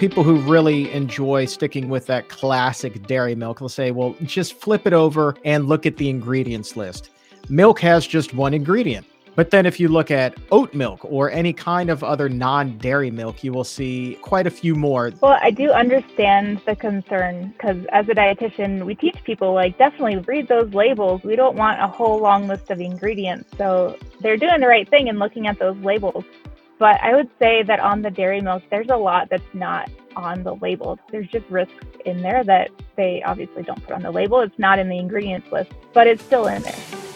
people who really enjoy sticking with that classic dairy milk will say, well, just flip it over and look at the ingredients list. Milk has just one ingredient. But then, if you look at oat milk or any kind of other non dairy milk, you will see quite a few more. Well, I do understand the concern because as a dietitian, we teach people like definitely read those labels. We don't want a whole long list of ingredients. So they're doing the right thing in looking at those labels. But I would say that on the dairy milk, there's a lot that's not on the label. There's just risks in there that they obviously don't put on the label. It's not in the ingredients list, but it's still in there.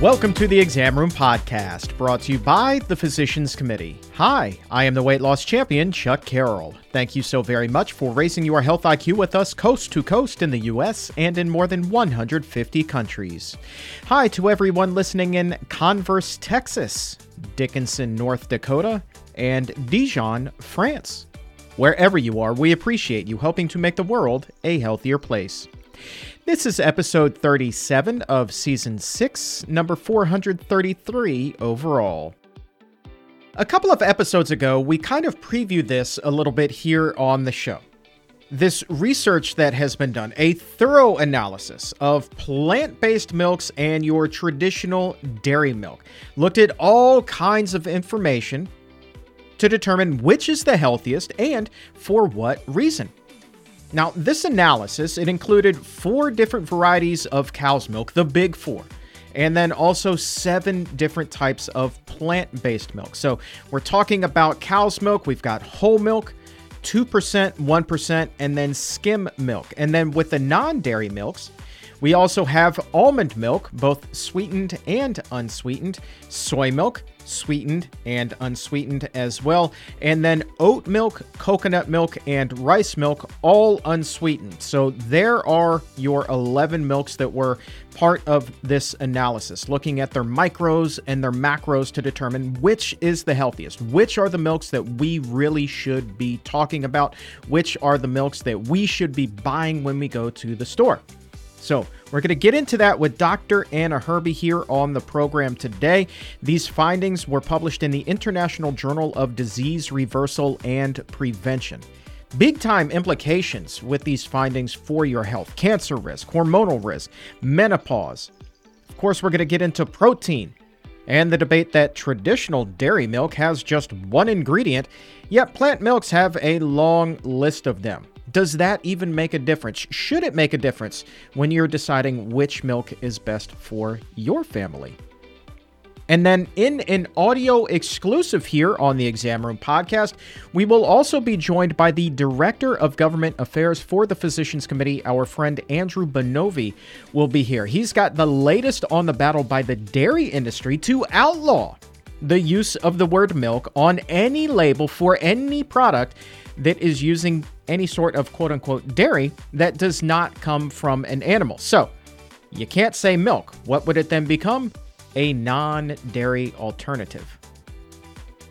Welcome to the Exam Room Podcast, brought to you by the Physicians Committee. Hi, I am the weight loss champion, Chuck Carroll. Thank you so very much for raising your health IQ with us coast to coast in the U.S. and in more than 150 countries. Hi to everyone listening in Converse, Texas, Dickinson, North Dakota, and Dijon, France. Wherever you are, we appreciate you helping to make the world a healthier place. This is episode 37 of season 6, number 433 overall. A couple of episodes ago, we kind of previewed this a little bit here on the show. This research that has been done, a thorough analysis of plant based milks and your traditional dairy milk, looked at all kinds of information to determine which is the healthiest and for what reason. Now, this analysis, it included four different varieties of cow's milk, the big four, and then also seven different types of plant-based milk. So we're talking about cow's milk, we've got whole milk, 2%, 1%, and then skim milk. And then with the non-dairy milks, we also have almond milk, both sweetened and unsweetened, soy milk, sweetened and unsweetened as well, and then oat milk, coconut milk, and rice milk, all unsweetened. So there are your 11 milks that were part of this analysis, looking at their micros and their macros to determine which is the healthiest, which are the milks that we really should be talking about, which are the milks that we should be buying when we go to the store. So, we're going to get into that with Dr. Anna Herby here on the program today. These findings were published in the International Journal of Disease Reversal and Prevention. Big time implications with these findings for your health cancer risk, hormonal risk, menopause. Of course, we're going to get into protein and the debate that traditional dairy milk has just one ingredient, yet plant milks have a long list of them. Does that even make a difference? Should it make a difference when you're deciding which milk is best for your family? And then, in an audio exclusive here on the Exam Room podcast, we will also be joined by the Director of Government Affairs for the Physicians Committee. Our friend Andrew Binovi will be here. He's got the latest on the battle by the dairy industry to outlaw the use of the word milk on any label for any product that is using any sort of quote unquote dairy that does not come from an animal. So you can't say milk. What would it then become? A non dairy alternative.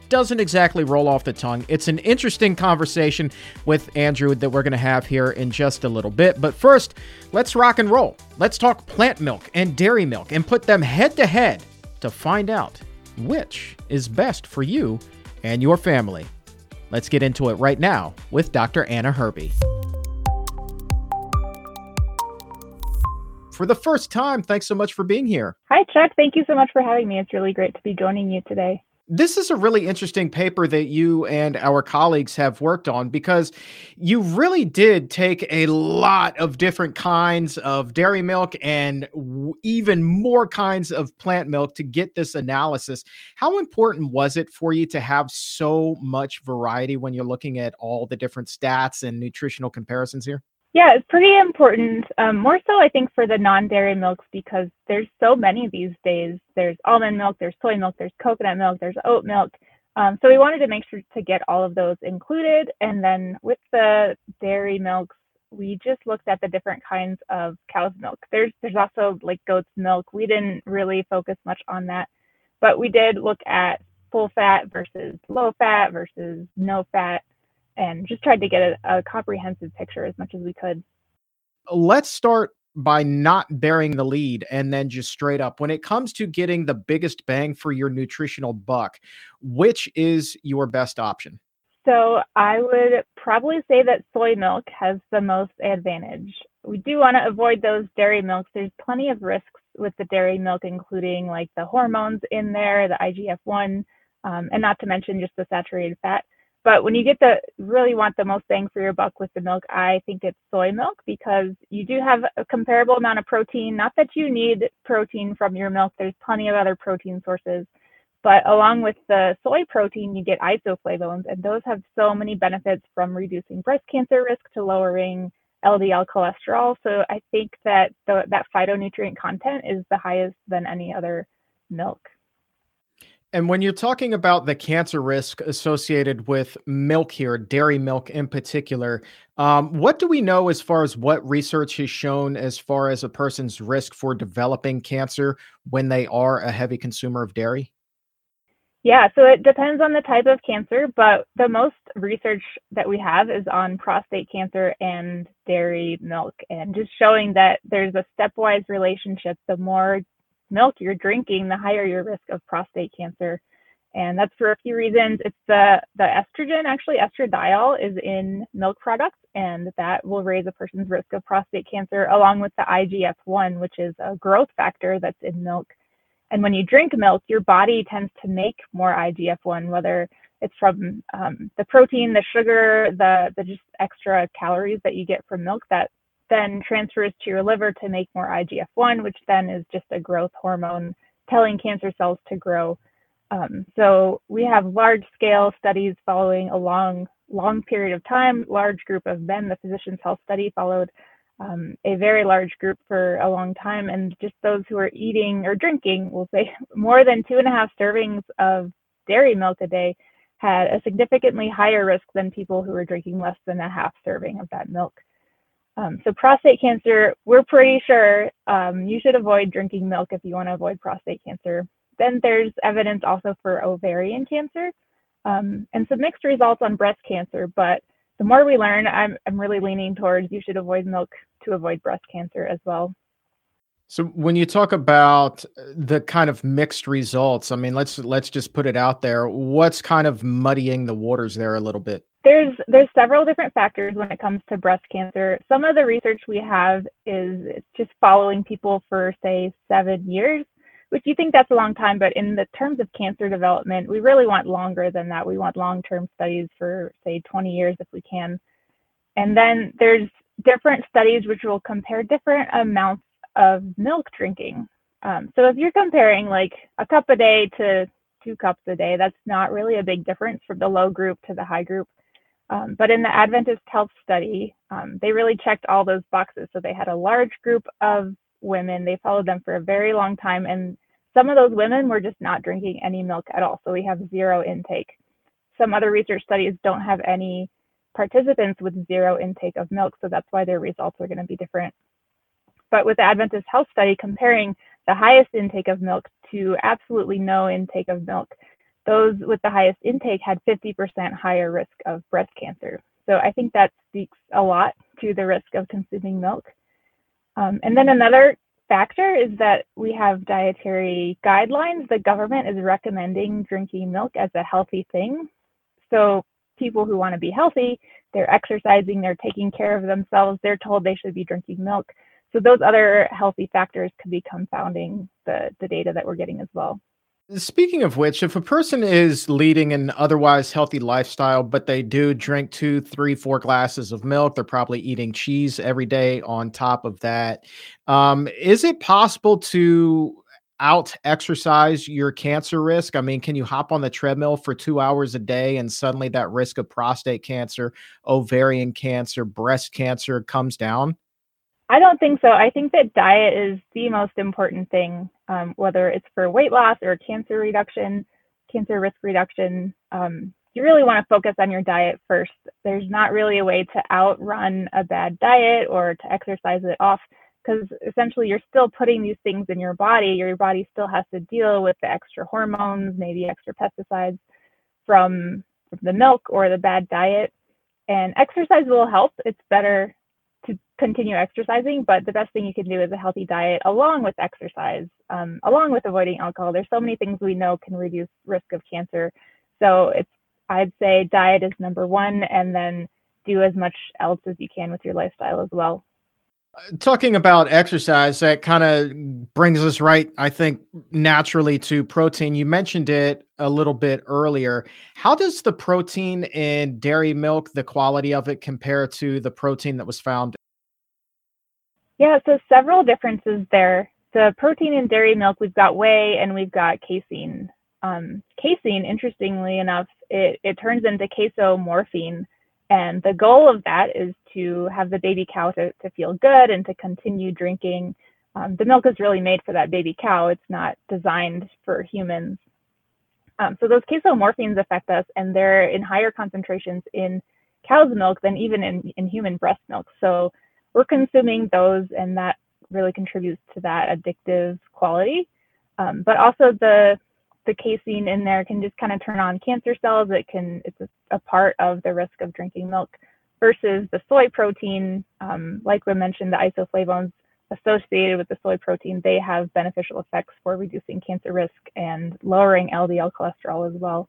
Doesn't exactly roll off the tongue. It's an interesting conversation with Andrew that we're going to have here in just a little bit. But first, let's rock and roll. Let's talk plant milk and dairy milk and put them head to head to find out which is best for you and your family. Let's get into it right now with Dr. Anna Herby. For the first time, thanks so much for being here. Hi, Chuck. Thank you so much for having me. It's really great to be joining you today. This is a really interesting paper that you and our colleagues have worked on because you really did take a lot of different kinds of dairy milk and w- even more kinds of plant milk to get this analysis. How important was it for you to have so much variety when you're looking at all the different stats and nutritional comparisons here? Yeah, it's pretty important. Um, more so, I think, for the non-dairy milks because there's so many these days. There's almond milk, there's soy milk, there's coconut milk, there's oat milk. Um, so we wanted to make sure to get all of those included. And then with the dairy milks, we just looked at the different kinds of cow's milk. There's there's also like goat's milk. We didn't really focus much on that, but we did look at full fat versus low fat versus no fat and just tried to get a, a comprehensive picture as much as we could. Let's start by not bearing the lead and then just straight up. When it comes to getting the biggest bang for your nutritional buck, which is your best option? So I would probably say that soy milk has the most advantage. We do want to avoid those dairy milks. There's plenty of risks with the dairy milk, including like the hormones in there, the IGF 1, um, and not to mention just the saturated fat. But when you mm-hmm. get the really want the most bang for your buck with the milk, I think it's soy milk because you do have a comparable amount of protein. Not that you need protein from your milk, there's plenty of other protein sources. But along with the soy protein, you get isoflavones, and those have so many benefits from reducing breast cancer risk to lowering LDL cholesterol. So I think that the, that phytonutrient content is the highest than any other milk. And when you're talking about the cancer risk associated with milk here, dairy milk in particular, um, what do we know as far as what research has shown as far as a person's risk for developing cancer when they are a heavy consumer of dairy? Yeah, so it depends on the type of cancer, but the most research that we have is on prostate cancer and dairy milk, and just showing that there's a stepwise relationship. The more milk you're drinking, the higher your risk of prostate cancer. And that's for a few reasons. It's the, the estrogen, actually, estradiol is in milk products, and that will raise a person's risk of prostate cancer, along with the IGF 1, which is a growth factor that's in milk. And when you drink milk, your body tends to make more IGF 1, whether it's from um, the protein, the sugar, the, the just extra calories that you get from milk that then transfers to your liver to make more IGF 1, which then is just a growth hormone telling cancer cells to grow. Um, so we have large scale studies following a long, long period of time, large group of men. The Physicians Health Study followed um, a very large group for a long time. And just those who are eating or drinking, we'll say more than two and a half servings of dairy milk a day had a significantly higher risk than people who were drinking less than a half serving of that milk. Um, so prostate cancer, we're pretty sure um, you should avoid drinking milk if you want to avoid prostate cancer. Then there's evidence also for ovarian cancer um, and some mixed results on breast cancer, but the more we learn, I'm, I'm really leaning towards you should avoid milk to avoid breast cancer as well. So when you talk about the kind of mixed results, I mean, let's let's just put it out there. What's kind of muddying the waters there a little bit? There's there's several different factors when it comes to breast cancer. Some of the research we have is just following people for say 7 years which you think that's a long time, but in the terms of cancer development, we really want longer than that. We want long-term studies for say 20 years if we can. And then there's different studies which will compare different amounts of milk drinking. Um, so if you're comparing like a cup a day to two cups a day, that's not really a big difference from the low group to the high group. Um, but in the Adventist Health Study, um, they really checked all those boxes. So they had a large group of women. They followed them for a very long time, and some of those women were just not drinking any milk at all. So we have zero intake. Some other research studies don't have any participants with zero intake of milk, so that's why their results are going to be different. But with the Adventist Health Study comparing the highest intake of milk to absolutely no intake of milk, those with the highest intake had 50% higher risk of breast cancer. So I think that speaks a lot to the risk of consuming milk. Um, and then another factor is that we have dietary guidelines. The government is recommending drinking milk as a healthy thing. So people who want to be healthy, they're exercising, they're taking care of themselves, they're told they should be drinking milk. So those other healthy factors could be confounding the, the data that we're getting as well. Speaking of which, if a person is leading an otherwise healthy lifestyle, but they do drink two, three, four glasses of milk, they're probably eating cheese every day on top of that. Um, is it possible to out exercise your cancer risk? I mean, can you hop on the treadmill for two hours a day and suddenly that risk of prostate cancer, ovarian cancer, breast cancer comes down? I don't think so. I think that diet is the most important thing, um, whether it's for weight loss or cancer reduction, cancer risk reduction. Um, you really want to focus on your diet first. There's not really a way to outrun a bad diet or to exercise it off because essentially you're still putting these things in your body. Your body still has to deal with the extra hormones, maybe extra pesticides from the milk or the bad diet. And exercise will help. It's better continue exercising, but the best thing you can do is a healthy diet along with exercise, um, along with avoiding alcohol. There's so many things we know can reduce risk of cancer. So it's I'd say diet is number one, and then do as much else as you can with your lifestyle as well. Talking about exercise, that kind of brings us right, I think, naturally to protein. You mentioned it a little bit earlier. How does the protein in dairy milk, the quality of it, compare to the protein that was found? Yeah, so several differences there. The protein in dairy milk, we've got whey and we've got casein. Um, casein, interestingly enough, it, it turns into casomorphine and the goal of that is to have the baby cow to, to feel good and to continue drinking. Um, the milk is really made for that baby cow. It's not designed for humans. Um, so those casomorphines affect us, and they're in higher concentrations in cow's milk than even in, in human breast milk. So we're consuming those, and that really contributes to that addictive quality. Um, but also the the casein in there can just kind of turn on cancer cells. It can, it's a, a part of the risk of drinking milk versus the soy protein. Um, like we mentioned, the isoflavones associated with the soy protein, they have beneficial effects for reducing cancer risk and lowering LDL cholesterol as well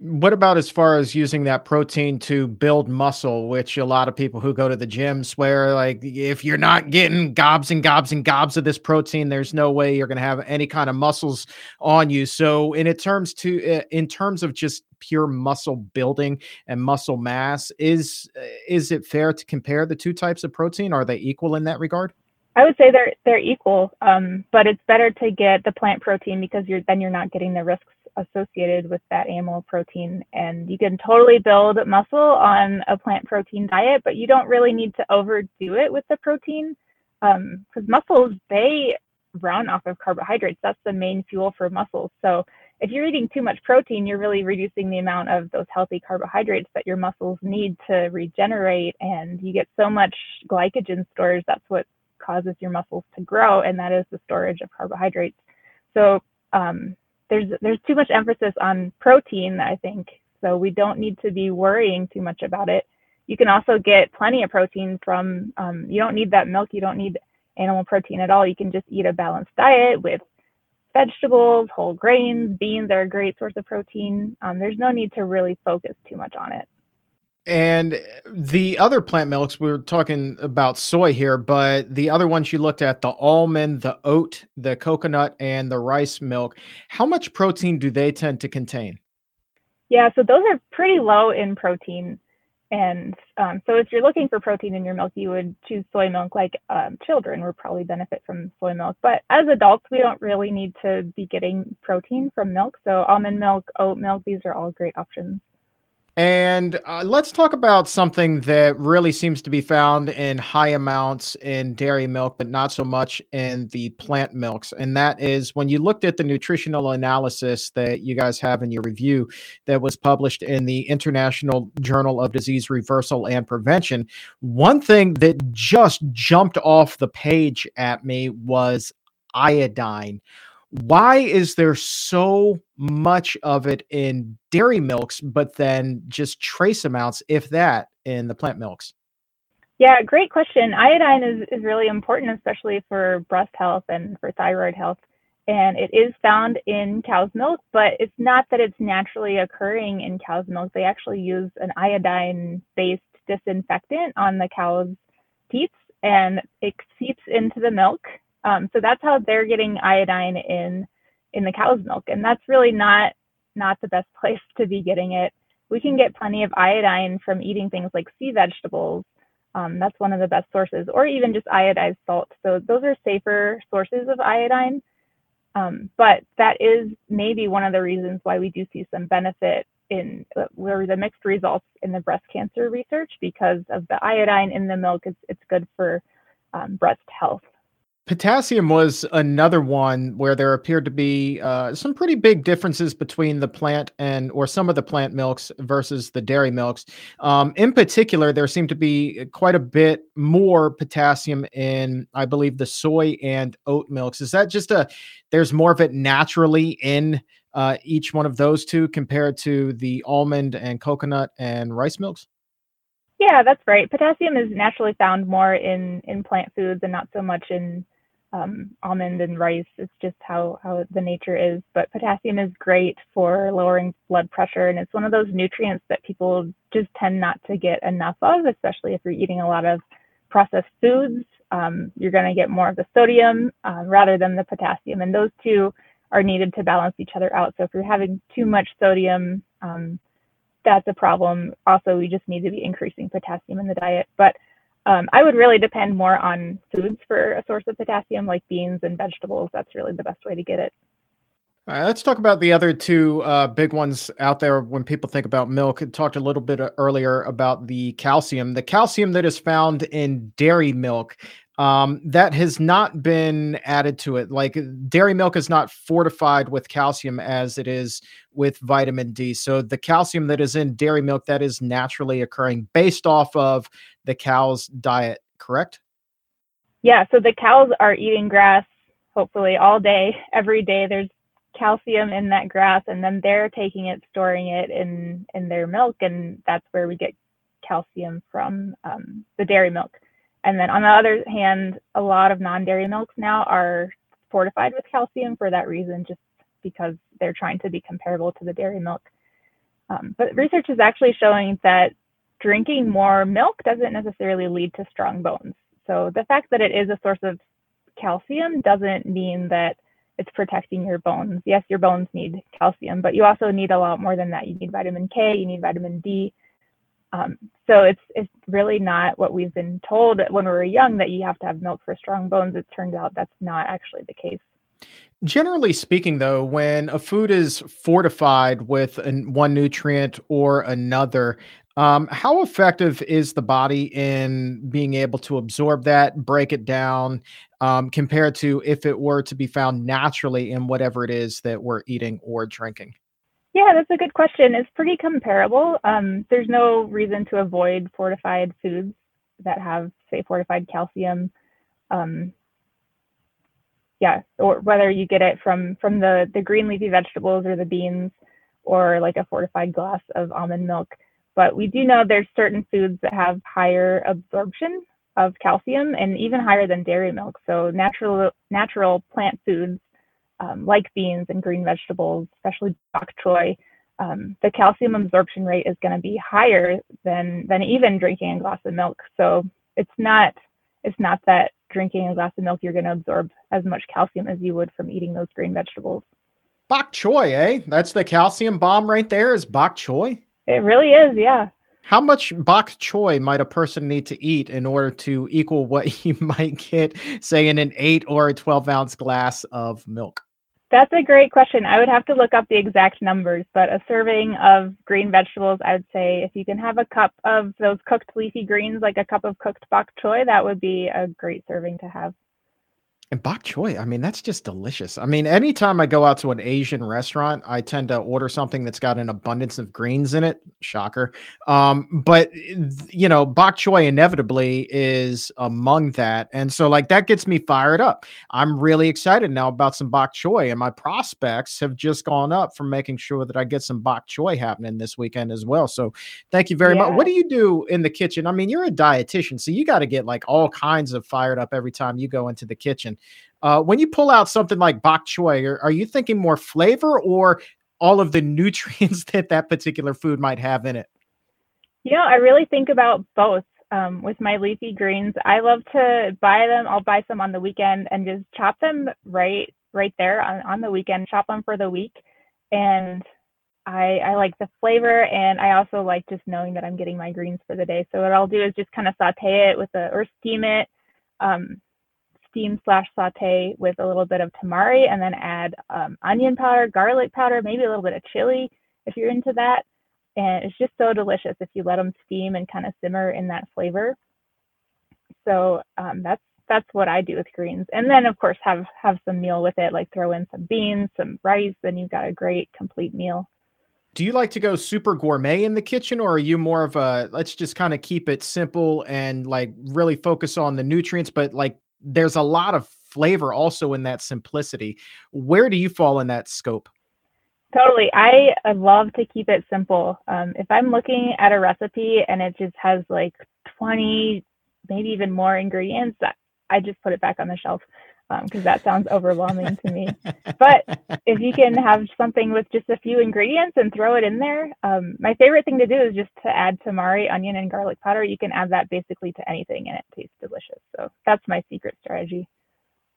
what about as far as using that protein to build muscle, which a lot of people who go to the gym swear like if you're not getting gobs and gobs and gobs of this protein, there's no way you're going to have any kind of muscles on you. So, in terms to uh, in terms of just pure muscle building and muscle mass, is uh, is it fair to compare the two types of protein? Are they equal in that regard? I would say they're they're equal, um, but it's better to get the plant protein because you're then you're not getting the risks associated with that animal protein. And you can totally build muscle on a plant protein diet, but you don't really need to overdo it with the protein because um, muscles, they run off of carbohydrates. That's the main fuel for muscles. So if you're eating too much protein, you're really reducing the amount of those healthy carbohydrates that your muscles need to regenerate. And you get so much glycogen stores. That's what causes your muscles to grow. And that is the storage of carbohydrates. So um, there's there's too much emphasis on protein, I think. So we don't need to be worrying too much about it. You can also get plenty of protein from. Um, you don't need that milk. You don't need animal protein at all. You can just eat a balanced diet with vegetables, whole grains, beans are a great source of protein. Um, there's no need to really focus too much on it. And the other plant milks, we were talking about soy here, but the other ones you looked at, the almond, the oat, the coconut, and the rice milk, how much protein do they tend to contain? Yeah, so those are pretty low in protein. And um, so if you're looking for protein in your milk, you would choose soy milk. Like um, children would probably benefit from soy milk. But as adults, we don't really need to be getting protein from milk. So almond milk, oat milk, these are all great options. And uh, let's talk about something that really seems to be found in high amounts in dairy milk, but not so much in the plant milks. And that is when you looked at the nutritional analysis that you guys have in your review that was published in the International Journal of Disease Reversal and Prevention, one thing that just jumped off the page at me was iodine why is there so much of it in dairy milks, but then just trace amounts, if that, in the plant milks? Yeah, great question. Iodine is, is really important, especially for breast health and for thyroid health. And it is found in cow's milk, but it's not that it's naturally occurring in cow's milk. They actually use an iodine based disinfectant on the cow's teats and it seeps into the milk um, so that's how they're getting iodine in in the cow's milk, and that's really not not the best place to be getting it. We can get plenty of iodine from eating things like sea vegetables. Um, that's one of the best sources, or even just iodized salt. So those are safer sources of iodine. Um, but that is maybe one of the reasons why we do see some benefit in where the mixed results in the breast cancer research because of the iodine in the milk. It's, it's good for um, breast health. Potassium was another one where there appeared to be uh, some pretty big differences between the plant and, or some of the plant milks versus the dairy milks. Um, in particular, there seemed to be quite a bit more potassium in, I believe, the soy and oat milks. Is that just a, there's more of it naturally in uh, each one of those two compared to the almond and coconut and rice milks? Yeah, that's right. Potassium is naturally found more in, in plant foods and not so much in um, almond and rice. It's just how, how the nature is. But potassium is great for lowering blood pressure, and it's one of those nutrients that people just tend not to get enough of, especially if you're eating a lot of processed foods. Um, you're going to get more of the sodium um, rather than the potassium, and those two are needed to balance each other out. So if you're having too much sodium, um, that's a problem. Also, we just need to be increasing potassium in the diet. But um, I would really depend more on foods for a source of potassium, like beans and vegetables. That's really the best way to get it. All right, let's talk about the other two uh, big ones out there when people think about milk. I talked a little bit uh, earlier about the calcium. The calcium that is found in dairy milk um, that has not been added to it. Like dairy milk is not fortified with calcium as it is with vitamin D. So the calcium that is in dairy milk that is naturally occurring based off of the cow's diet, correct? Yeah. So the cows are eating grass hopefully all day, every day. There's calcium in that grass, and then they're taking it, storing it in in their milk, and that's where we get calcium from um, the dairy milk. And then on the other hand, a lot of non-dairy milks now are fortified with calcium for that reason, just because they're trying to be comparable to the dairy milk. Um, but research is actually showing that drinking more milk doesn't necessarily lead to strong bones. So the fact that it is a source of calcium doesn't mean that it's protecting your bones. Yes, your bones need calcium, but you also need a lot more than that. You need vitamin K, you need vitamin D, um, so it's it's really not what we've been told when we were young that you have to have milk for strong bones. It turns out that's not actually the case. Generally speaking, though, when a food is fortified with an, one nutrient or another, um, how effective is the body in being able to absorb that, break it down, um, compared to if it were to be found naturally in whatever it is that we're eating or drinking? Yeah, that's a good question. It's pretty comparable. Um, there's no reason to avoid fortified foods that have, say, fortified calcium. Um, yeah, or whether you get it from from the the green leafy vegetables or the beans, or like a fortified glass of almond milk. But we do know there's certain foods that have higher absorption of calcium and even higher than dairy milk. So natural natural plant foods um, like beans and green vegetables, especially bok choy, um, the calcium absorption rate is going to be higher than than even drinking a glass of milk. So it's not it's not that drinking a glass of milk you're going to absorb as much calcium as you would from eating those green vegetables. Bok choy, eh? That's the calcium bomb right there. Is bok choy? It really is, yeah. How much bok choy might a person need to eat in order to equal what you might get, say, in an eight or a twelve ounce glass of milk? That's a great question. I would have to look up the exact numbers, but a serving of green vegetables, I would say if you can have a cup of those cooked leafy greens, like a cup of cooked bok choy, that would be a great serving to have. And bok choy, I mean, that's just delicious. I mean, anytime I go out to an Asian restaurant, I tend to order something that's got an abundance of greens in it. Shocker. Um, but you know, bok choy inevitably is among that. And so like that gets me fired up. I'm really excited now about some bok choy, and my prospects have just gone up from making sure that I get some bok choy happening this weekend as well. So thank you very yeah. much. What do you do in the kitchen? I mean, you're a dietitian, so you got to get like all kinds of fired up every time you go into the kitchen. Uh, when you pull out something like bok choy, are, are you thinking more flavor or all of the nutrients that that particular food might have in it? You know, I really think about both. Um, with my leafy greens, I love to buy them. I'll buy some on the weekend and just chop them right right there on, on the weekend. Chop them for the week, and I I like the flavor, and I also like just knowing that I'm getting my greens for the day. So what I'll do is just kind of saute it with a or steam it. Um, steam slash saute with a little bit of tamari and then add um, onion powder, garlic powder, maybe a little bit of chili if you're into that. And it's just so delicious if you let them steam and kind of simmer in that flavor. So um, that's that's what I do with greens. And then of course have have some meal with it, like throw in some beans, some rice, and you've got a great complete meal. Do you like to go super gourmet in the kitchen or are you more of a let's just kind of keep it simple and like really focus on the nutrients but like there's a lot of flavor also in that simplicity. Where do you fall in that scope? Totally. I love to keep it simple. Um, if I'm looking at a recipe and it just has like 20, maybe even more ingredients, I just put it back on the shelf because um, that sounds overwhelming to me. But if you can have something with just a few ingredients and throw it in there, um, my favorite thing to do is just to add tamari, onion, and garlic powder. You can add that basically to anything and it tastes delicious. So that's my secret strategy.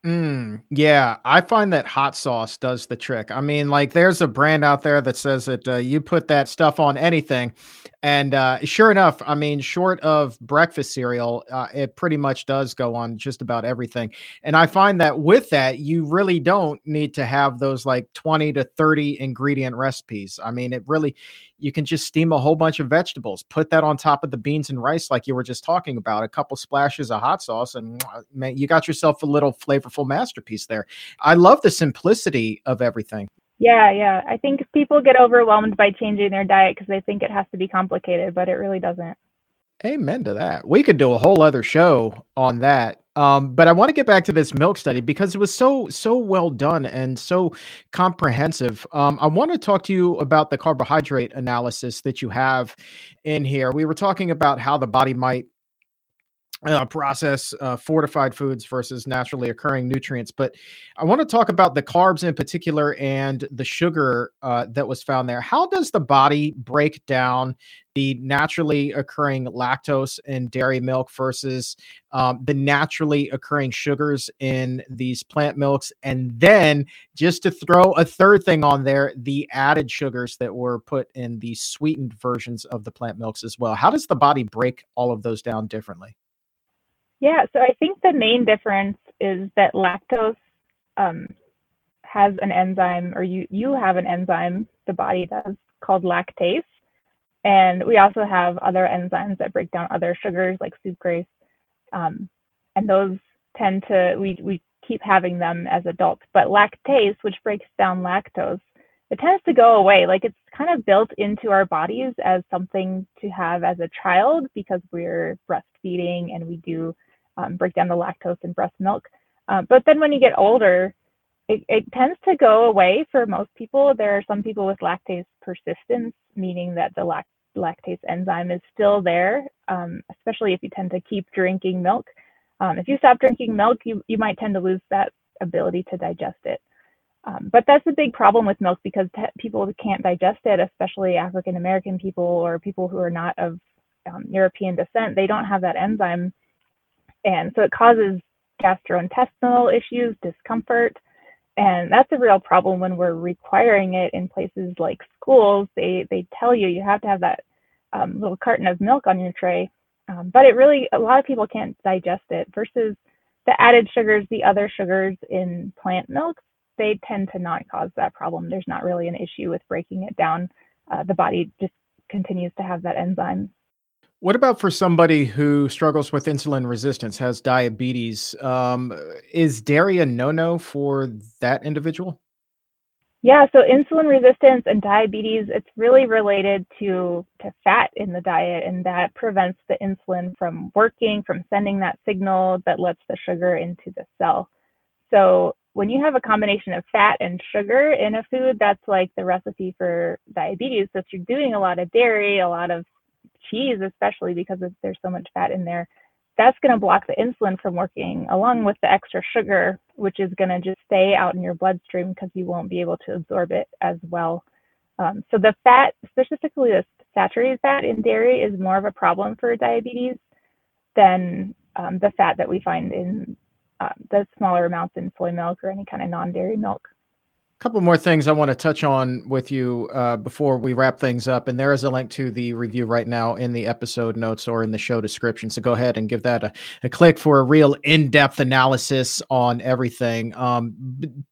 Mm, yeah, I find that hot sauce does the trick. I mean, like, there's a brand out there that says that uh, you put that stuff on anything, and uh, sure enough, I mean, short of breakfast cereal, uh, it pretty much does go on just about everything. And I find that with that, you really don't need to have those like 20 to 30 ingredient recipes. I mean, it really, you can just steam a whole bunch of vegetables, put that on top of the beans and rice, like you were just talking about, a couple splashes of hot sauce, and man, you got yourself a little flavorful masterpiece there. I love the simplicity of everything. Yeah, yeah. I think people get overwhelmed by changing their diet because they think it has to be complicated, but it really doesn't. Amen to that. We could do a whole other show on that. Um, but I want to get back to this milk study because it was so so well done and so comprehensive. Um, I want to talk to you about the carbohydrate analysis that you have in here. We were talking about how the body might uh, process uh, fortified foods versus naturally occurring nutrients. But I want to talk about the carbs in particular and the sugar uh, that was found there. How does the body break down the naturally occurring lactose in dairy milk versus um, the naturally occurring sugars in these plant milks? And then just to throw a third thing on there, the added sugars that were put in the sweetened versions of the plant milks as well. How does the body break all of those down differently? Yeah, so I think the main difference is that lactose um, has an enzyme, or you you have an enzyme, the body does, called lactase, and we also have other enzymes that break down other sugars like sucrase, um, and those tend to we we keep having them as adults. But lactase, which breaks down lactose, it tends to go away. Like it's kind of built into our bodies as something to have as a child because we're breastfeeding and we do um, break down the lactose in breast milk. Uh, but then when you get older, it, it, tends to go away for most people. There are some people with lactase persistence, meaning that the lact- lactase enzyme is still there, um, especially if you tend to keep drinking milk. Um, if you stop drinking milk, you, you might tend to lose that ability to digest it. Um, but that's a big problem with milk because people can't digest it, especially African American people or people who are not of um, European descent. They don't have that enzyme and so it causes gastrointestinal issues, discomfort. And that's a real problem when we're requiring it in places like schools. They, they tell you you have to have that um, little carton of milk on your tray. Um, but it really, a lot of people can't digest it versus the added sugars, the other sugars in plant milk, they tend to not cause that problem. There's not really an issue with breaking it down. Uh, the body just continues to have that enzyme. What about for somebody who struggles with insulin resistance, has diabetes? Um, is dairy a no no for that individual? Yeah, so insulin resistance and diabetes, it's really related to, to fat in the diet, and that prevents the insulin from working, from sending that signal that lets the sugar into the cell. So when you have a combination of fat and sugar in a food, that's like the recipe for diabetes. So if you're doing a lot of dairy, a lot of cheese, especially because there's so much fat in there, that's going to block the insulin from working along with the extra sugar, which is going to just stay out in your bloodstream because you won't be able to absorb it as well. Um, so the fat, specifically the saturated fat in dairy, is more of a problem for diabetes than um, the fat that we find in uh, the smaller amounts in soy milk or any kind of non-dairy milk couple more things I want to touch on with you uh, before we wrap things up. And there is a link to the review right now in the episode notes or in the show description. So go ahead and give that a, a click for a real in-depth analysis on everything. Um,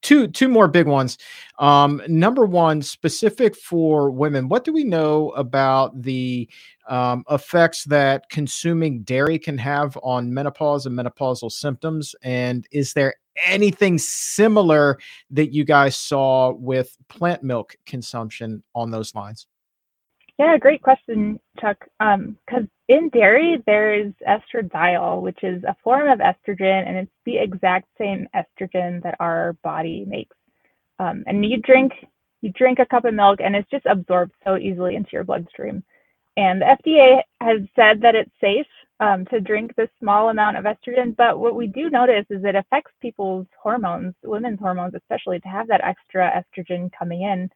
two two more big ones. Um, number one, specific for women. What do we know about the um, effects that consuming dairy can have on menopause and menopausal symptoms? And is there anything similar that you guys saw with plant milk consumption on those lines? Yeah, great question, Chuck. Because um, in dairy, there is estradiol, which is a form of estrogen, and it's the exact same estrogen that our body makes. Um, and you drink you drink a cup of milk and it's just absorbed so easily into your bloodstream. And the FDA has said that it's safe um, to drink this small amount of estrogen, but what we do notice is it affects people's hormones, women's hormones especially, to have that extra estrogen coming in.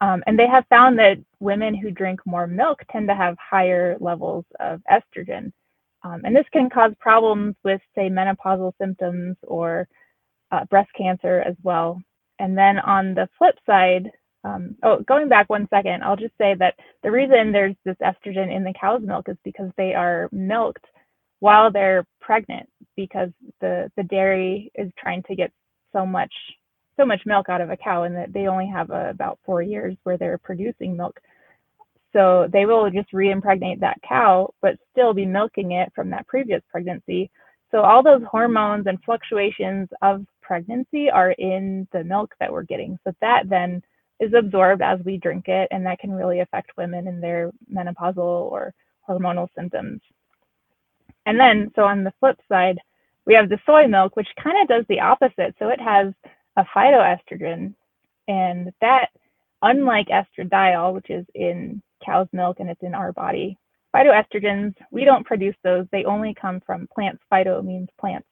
Um, and they have found that women who drink more milk tend to have higher levels of estrogen. Um, and this can cause problems with, say, menopausal symptoms or uh, breast cancer as well. And then on the flip side, um, oh, going back one second, I'll just say that the reason there's this estrogen in the cow's milk is because they are milked while they're pregnant because the, the dairy is trying to get so much so much milk out of a cow and that they only have about four years where they're producing milk. So they will just re-impregnate that cow, but still be milking it from that previous pregnancy. So all those hormones and fluctuations of pregnancy are in the milk that we're getting. So that then is absorbed as we drink it, and that can really affect women in their menopausal or hormonal symptoms. And then, so on the flip side, we have the soy milk, which kind of does the opposite. So it has a phytoestrogen, and that, unlike estradiol, which is in cow's milk and it's in our body, phytoestrogens, we don't produce those. They only come from plants. Phyto means plants.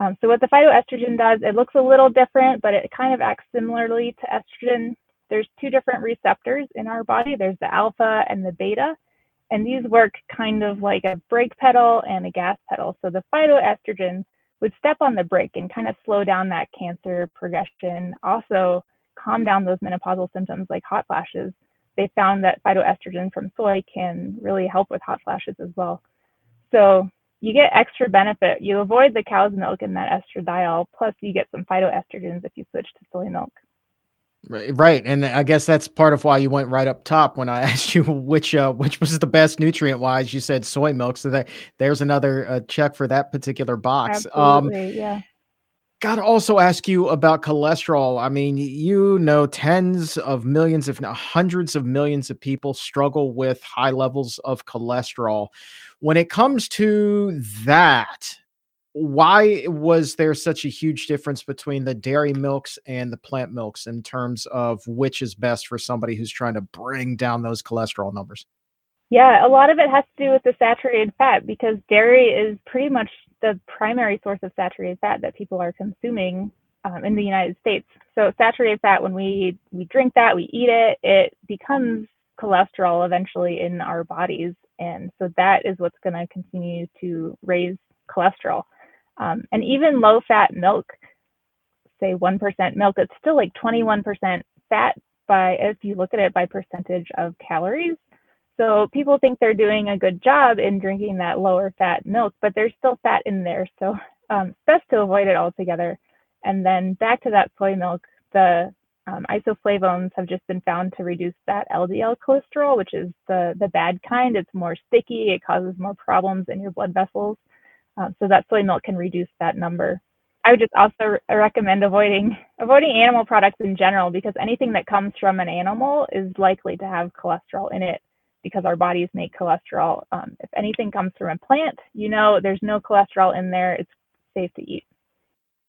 Um, so what the phytoestrogen does, it looks a little different, but it kind of acts similarly to estrogen. There's two different receptors in our body. There's the alpha and the beta, and these work kind of like a brake pedal and a gas pedal. So the phytoestrogens would step on the brake and kind of slow down that cancer progression, also calm down those menopausal symptoms like hot flashes. They found that phytoestrogen from soy can really help with hot flashes as well. So you get extra benefit. You avoid the cow's milk and that estradiol, plus you get some phytoestrogens if you switch to soy milk. Right, and I guess that's part of why you went right up top when I asked you which uh, which was the best nutrient wise. You said soy milk, so that there's another uh, check for that particular box. Um, Absolutely, um, yeah. Got to also ask you about cholesterol. I mean, you know, tens of millions, if not hundreds of millions of people struggle with high levels of cholesterol. When it comes to that, why was there such a huge difference between the dairy milks and the plant milks in terms of which is best for somebody who's trying to bring down those cholesterol numbers? Yeah, a lot of it has to do with the saturated fat because dairy is pretty much the primary source of saturated fat that people are consuming um, in the United States. So saturated fat, when we we drink that, we eat it, it becomes cholesterol eventually in our bodies, and so that is what's going to continue to raise cholesterol. Um, and even low fat milk, say 1% milk, it's still like 21% fat by, if you look at it by percentage of calories. So people think they're doing a good job in drinking that lower fat milk, but there's still fat in there. So um, it's best to avoid it altogether. And then back to that soy milk, the um, isoflavones have just been found to reduce that LDL cholesterol, which is the, the bad kind. It's more sticky, it causes more problems in your blood vessels. Um, so that soy milk can reduce that number. I would just also recommend avoiding avoiding animal products in general because anything that comes from an animal is likely to have cholesterol in it because our bodies make cholesterol. Um, if anything comes from a plant, you know there's no cholesterol in there. It's safe to eat.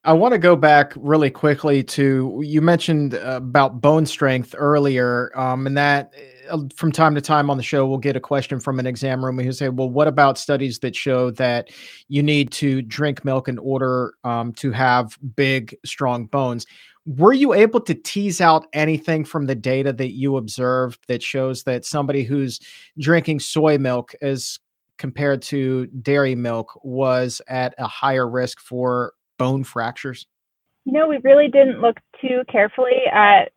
I want to go back really quickly to you mentioned about bone strength earlier, um, and that uh, from time to time on the show we'll get a question from an exam room who say, "Well, what about studies that show that you need to drink milk in order um, to have big, strong bones?" Were you able to tease out anything from the data that you observed that shows that somebody who's drinking soy milk as compared to dairy milk was at a higher risk for bone fractures? You know, we really didn't look too carefully at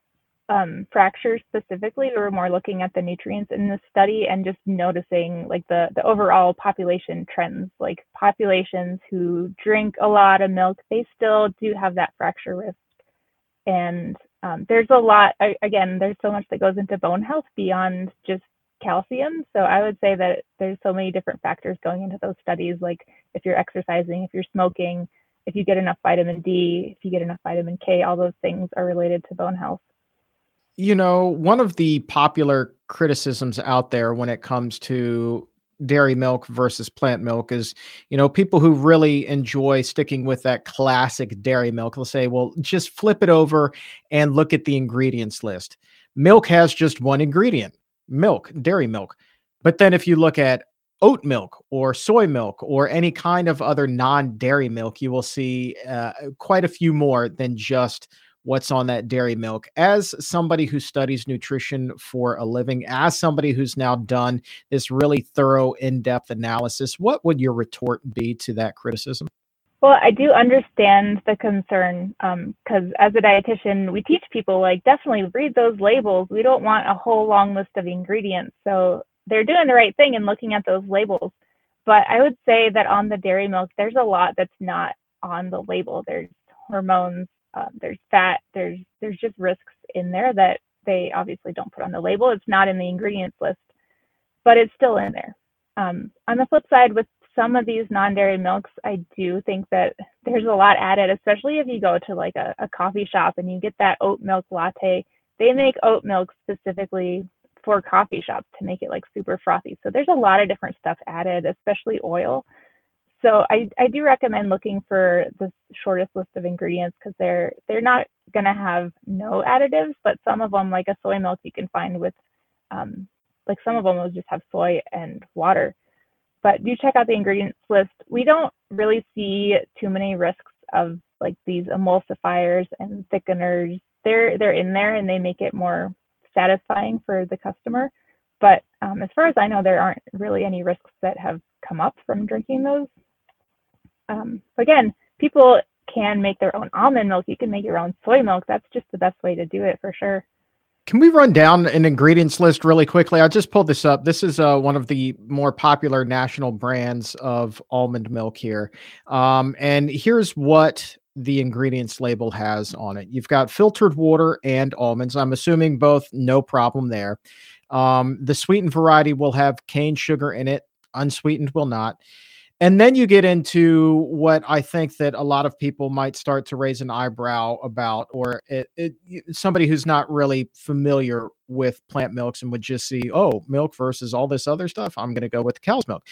um, fractures specifically. We were more looking at the nutrients in the study and just noticing like the, the overall population trends. Like populations who drink a lot of milk, they still do have that fracture risk. And um, there's a lot, again, there's so much that goes into bone health beyond just calcium. So I would say that there's so many different factors going into those studies, like if you're exercising, if you're smoking, if you get enough vitamin D, if you get enough vitamin K, all those things are related to bone health. You know, one of the popular criticisms out there when it comes to dairy milk versus plant milk is, you know, people who really enjoy sticking with that classic dairy milk will say, well, just flip it over and look at the ingredients list. Milk has just one ingredient milk, dairy milk. But then if you look at oat milk or soy milk or any kind of other non dairy milk, you will see uh, quite a few more than just what's on that dairy milk. As somebody who studies nutrition for a living, as somebody who's now done this really thorough, in depth analysis, what would your retort be to that criticism? Well, I do understand the concern because um, as a dietitian, we teach people like definitely read those labels. We don't want a whole long list of ingredients. So they're doing the right thing and looking at those labels. But I would say that on the dairy milk, there's a lot that's not on the label. There's hormones, um, there's fat, there's there's just risks in there that they obviously don't put on the label. It's not in the ingredients list, but it's still in there. Um, on the flip side, with some of these non-dairy milks, I do think that there's a lot added, especially if you go to like a, a coffee shop and you get that oat milk latte. They make oat milk specifically for coffee shops to make it like super frothy. So there's a lot of different stuff added, especially oil so I, I do recommend looking for the shortest list of ingredients because they're they're not gonna have no additives, but some of them like a soy milk you can find with um, like some of them will just have soy and water. But do check out the ingredients list. We don't really see too many risks of like these emulsifiers and thickeners. They're they're in there and they make it more satisfying for the customer. But um, as far as I know, there aren't really any risks that have come up from drinking those um, again, people can make their own almond milk. You can make your own soy milk. That's just the best way to do it for sure. Can we run down an ingredients list really quickly? I just pulled this up. This is uh, one of the more popular national brands of almond milk here. Um, and here's what the ingredients label has on it. You've got filtered water and almonds. I'm assuming both, no problem there. Um, the sweetened variety will have cane sugar in it, unsweetened will not. And then you get into what I think that a lot of people might start to raise an eyebrow about, or it, it, somebody who's not really familiar with plant milks and would just see, oh, milk versus all this other stuff. I'm going to go with cow's milk.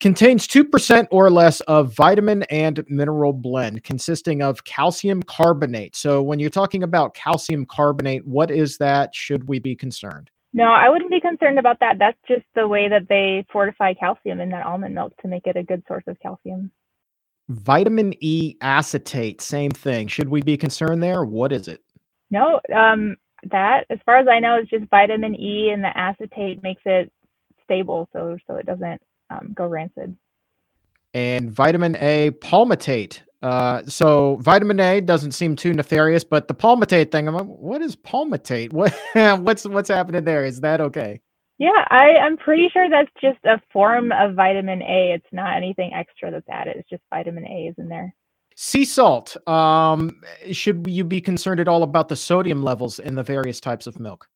Contains 2% or less of vitamin and mineral blend consisting of calcium carbonate. So, when you're talking about calcium carbonate, what is that? Should we be concerned? No, I wouldn't be concerned about that. That's just the way that they fortify calcium in that almond milk to make it a good source of calcium. Vitamin E acetate, same thing. Should we be concerned there? What is it? No, um, that, as far as I know, is just vitamin E, and the acetate makes it stable, so so it doesn't um, go rancid. And vitamin A palmitate. Uh, so vitamin A doesn't seem too nefarious, but the palmitate thing, I'm like, what is palmitate? What what's what's happening there? Is that okay? Yeah, I, I'm pretty sure that's just a form of vitamin A. It's not anything extra that's added. It's just vitamin A is in there. Sea salt. Um, should you be concerned at all about the sodium levels in the various types of milk?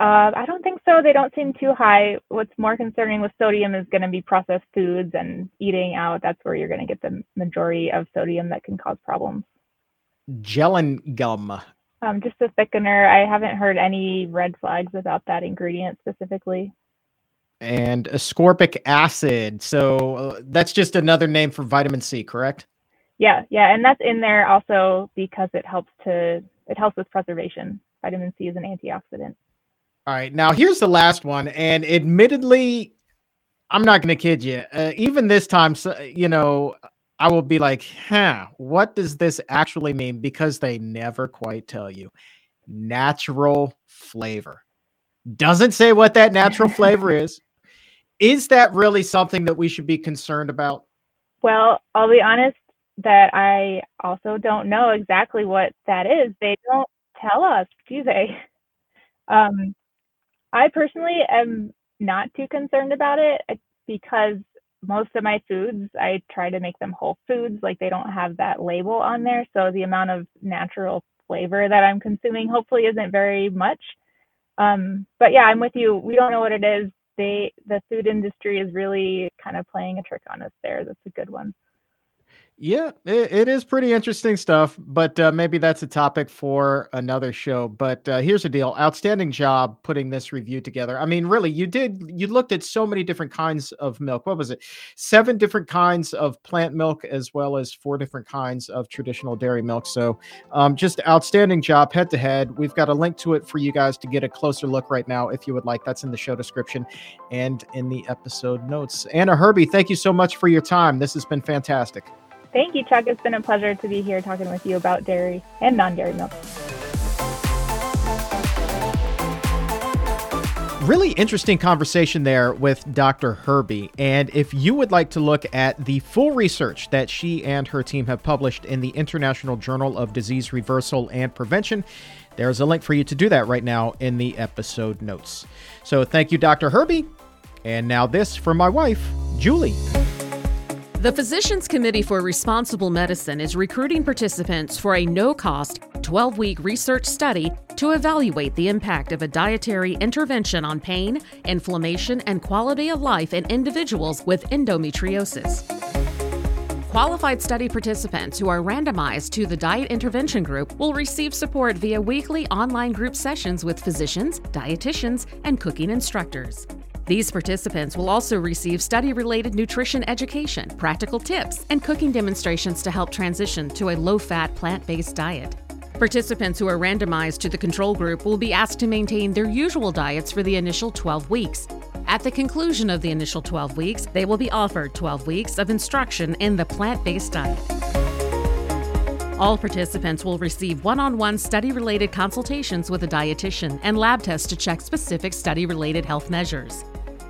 Uh, I don't think so. They don't seem too high. What's more concerning with sodium is going to be processed foods and eating out. That's where you're going to get the majority of sodium that can cause problems. Gellan gum. Um, just a thickener. I haven't heard any red flags about that ingredient specifically. And ascorbic acid. So uh, that's just another name for vitamin C, correct? Yeah, yeah, and that's in there also because it helps to it helps with preservation. Vitamin C is an antioxidant. All right. Now, here's the last one. And admittedly, I'm not going to kid you. Uh, even this time, you know, I will be like, huh, what does this actually mean? Because they never quite tell you. Natural flavor. Doesn't say what that natural flavor is. Is that really something that we should be concerned about? Well, I'll be honest that I also don't know exactly what that is. They don't tell us, do they? Um, I personally am not too concerned about it uh, because most of my foods, I try to make them whole foods, like they don't have that label on there. So the amount of natural flavor that I'm consuming hopefully isn't very much. Um, but yeah, I'm with you. We don't know what it is. They, the food industry is really kind of playing a trick on us there. That's a good one. Yeah, it, it is pretty interesting stuff, but uh, maybe that's a topic for another show. But uh, here's the deal: outstanding job putting this review together. I mean, really, you did. You looked at so many different kinds of milk. What was it? Seven different kinds of plant milk, as well as four different kinds of traditional dairy milk. So, um, just outstanding job, head to head. We've got a link to it for you guys to get a closer look right now, if you would like. That's in the show description and in the episode notes. Anna Herby, thank you so much for your time. This has been fantastic. Thank you, Chuck. It's been a pleasure to be here talking with you about dairy and non dairy milk. Really interesting conversation there with Dr. Herby. And if you would like to look at the full research that she and her team have published in the International Journal of Disease Reversal and Prevention, there's a link for you to do that right now in the episode notes. So thank you, Dr. Herby. And now this from my wife, Julie. The Physicians Committee for Responsible Medicine is recruiting participants for a no cost 12 week research study to evaluate the impact of a dietary intervention on pain, inflammation, and quality of life in individuals with endometriosis. Qualified study participants who are randomized to the diet intervention group will receive support via weekly online group sessions with physicians, dietitians, and cooking instructors. These participants will also receive study related nutrition education, practical tips, and cooking demonstrations to help transition to a low fat, plant based diet. Participants who are randomized to the control group will be asked to maintain their usual diets for the initial 12 weeks. At the conclusion of the initial 12 weeks, they will be offered 12 weeks of instruction in the plant based diet. All participants will receive one on one study related consultations with a dietitian and lab tests to check specific study related health measures.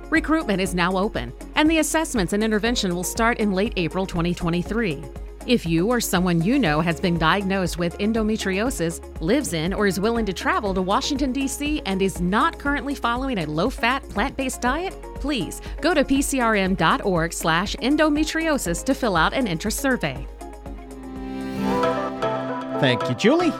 Recruitment is now open, and the assessments and intervention will start in late April 2023. If you or someone you know has been diagnosed with endometriosis, lives in or is willing to travel to Washington, D.C., and is not currently following a low fat, plant based diet, please go to pcrm.org slash endometriosis to fill out an interest survey. Thank you, Julie.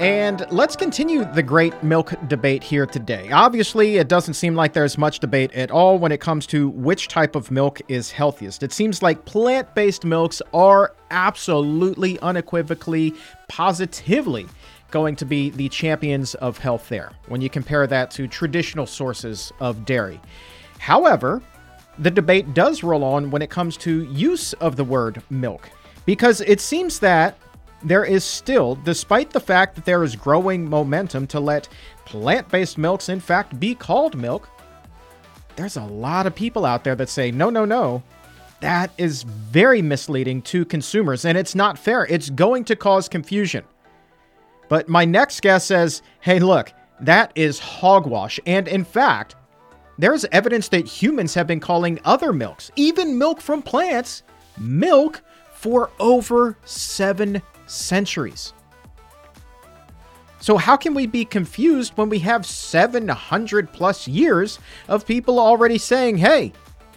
And let's continue the great milk debate here today. Obviously, it doesn't seem like there's much debate at all when it comes to which type of milk is healthiest. It seems like plant based milks are absolutely, unequivocally, positively going to be the champions of health there when you compare that to traditional sources of dairy. However, the debate does roll on when it comes to use of the word milk because it seems that there is still, despite the fact that there is growing momentum to let plant based milks, in fact, be called milk, there's a lot of people out there that say, no, no, no. That is very misleading to consumers, and it's not fair. It's going to cause confusion. But my next guest says, hey, look, that is hogwash. And in fact, there's evidence that humans have been calling other milks, even milk from plants, milk for over seven centuries. So, how can we be confused when we have 700 plus years of people already saying, hey,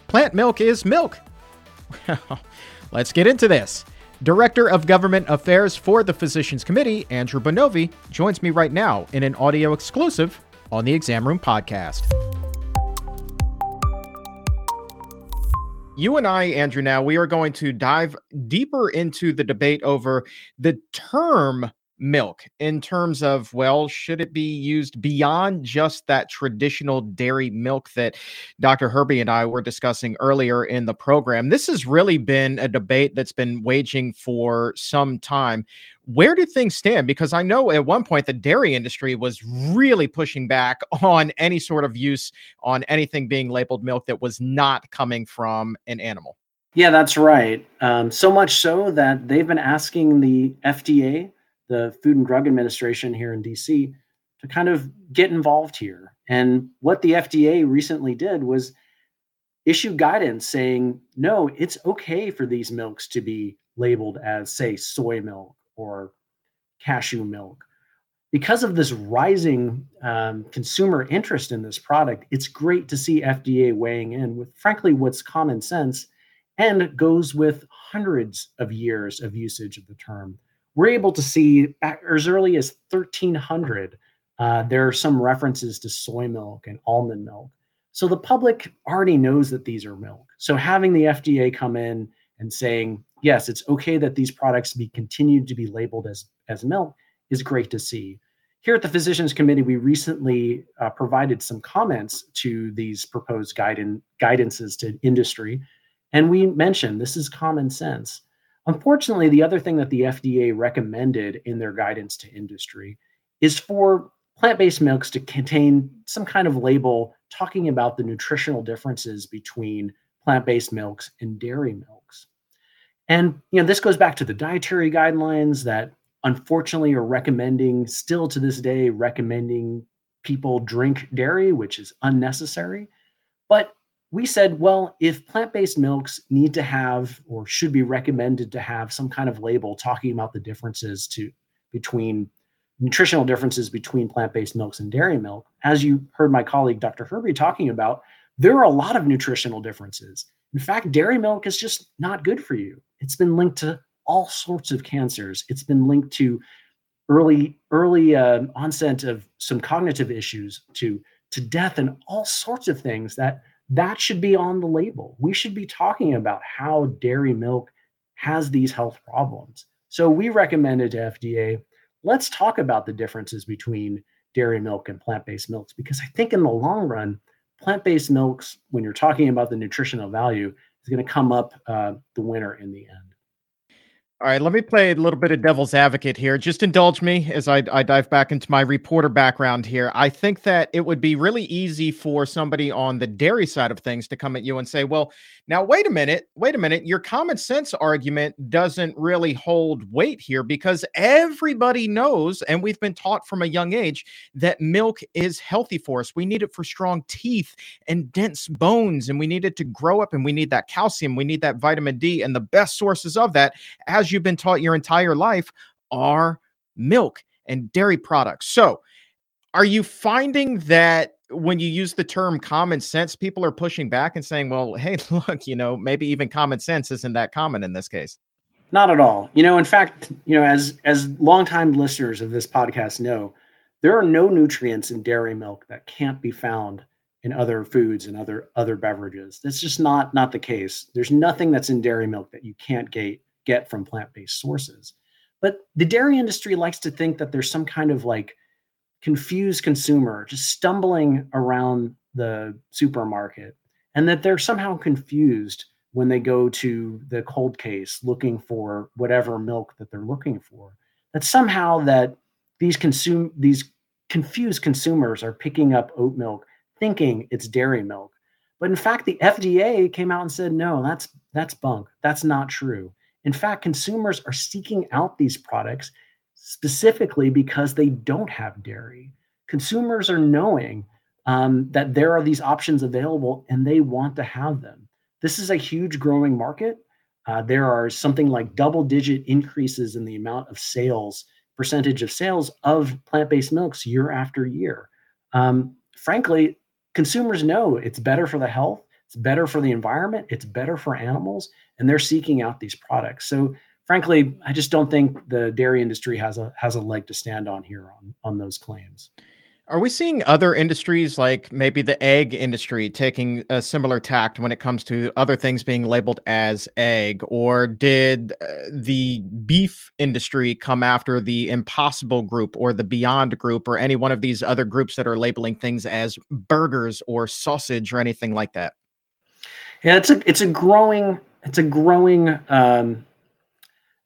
plant milk is milk? Well, let's get into this. Director of Government Affairs for the Physicians Committee, Andrew Binovi, joins me right now in an audio exclusive on the Exam Room podcast. You and I, Andrew, now we are going to dive deeper into the debate over the term milk in terms of, well, should it be used beyond just that traditional dairy milk that Dr. Herby and I were discussing earlier in the program? This has really been a debate that's been waging for some time. Where do things stand? Because I know at one point the dairy industry was really pushing back on any sort of use on anything being labeled milk that was not coming from an animal. Yeah, that's right. Um, so much so that they've been asking the FDA, the Food and Drug Administration here in DC, to kind of get involved here. And what the FDA recently did was issue guidance saying, no, it's okay for these milks to be labeled as, say, soy milk or cashew milk. Because of this rising um, consumer interest in this product, it's great to see FDA weighing in with, frankly, what's common sense and goes with hundreds of years of usage of the term. We're able to see as early as 1300, uh, there are some references to soy milk and almond milk. So the public already knows that these are milk. So having the FDA come in and saying, yes, it's okay that these products be continued to be labeled as as milk is great to see. Here at the Physicians Committee, we recently uh, provided some comments to these proposed guidance guidances to industry, and we mentioned this is common sense. Unfortunately, the other thing that the FDA recommended in their guidance to industry is for plant based milks to contain some kind of label talking about the nutritional differences between plant based milks and dairy milks. And you know, this goes back to the dietary guidelines that unfortunately are recommending still to this day recommending people drink dairy, which is unnecessary. But we said, well, if plant based milks need to have or should be recommended to have some kind of label talking about the differences to between nutritional differences between plant based milks and dairy milk, as you heard my colleague Dr. Herby talking about, there are a lot of nutritional differences. In fact, dairy milk is just not good for you. It's been linked to all sorts of cancers. It's been linked to early early uh, onset of some cognitive issues, to to death, and all sorts of things that that should be on the label. We should be talking about how dairy milk has these health problems. So we recommended to FDA, let's talk about the differences between dairy milk and plant-based milks because I think in the long run, plant-based milks, when you're talking about the nutritional value, is going to come up uh, the winner in the end. All right, let me play a little bit of devil's advocate here. Just indulge me as I, I, dive back into my reporter background here. I think that it would be really easy for somebody on the dairy side of things to come at you and say, well, now, wait a minute, wait a minute. Your common sense argument doesn't really hold weight here because everybody knows, and we've been taught from a young age, that milk is healthy for us. We need it for strong teeth and dense bones, and we need it to grow up, and we need that calcium, we need that vitamin D. And the best sources of that, as you've been taught your entire life, are milk and dairy products. So, are you finding that when you use the term common sense, people are pushing back and saying, well, hey, look, you know, maybe even common sense isn't that common in this case. Not at all. You know, in fact, you know, as as longtime listeners of this podcast know, there are no nutrients in dairy milk that can't be found in other foods and other other beverages. That's just not not the case. There's nothing that's in dairy milk that you can't get get from plant-based sources. But the dairy industry likes to think that there's some kind of like confused consumer just stumbling around the supermarket and that they're somehow confused when they go to the cold case looking for whatever milk that they're looking for. That somehow that these consume these confused consumers are picking up oat milk thinking it's dairy milk. But in fact the FDA came out and said no that's that's bunk. That's not true in fact consumers are seeking out these products specifically because they don't have dairy. Consumers are knowing um, that there are these options available and they want to have them. This is a huge growing market. Uh, there are something like double digit increases in the amount of sales, percentage of sales of plant based milks year after year. Um, frankly, consumers know it's better for the health, it's better for the environment, it's better for animals, and they're seeking out these products. So frankly, I just don't think the dairy industry has a has a leg to stand on here on on those claims. Are we seeing other industries like maybe the egg industry taking a similar tact when it comes to other things being labeled as egg? Or did uh, the beef industry come after the Impossible Group or the Beyond Group or any one of these other groups that are labeling things as burgers or sausage or anything like that? Yeah, it's a it's a growing it's a growing um,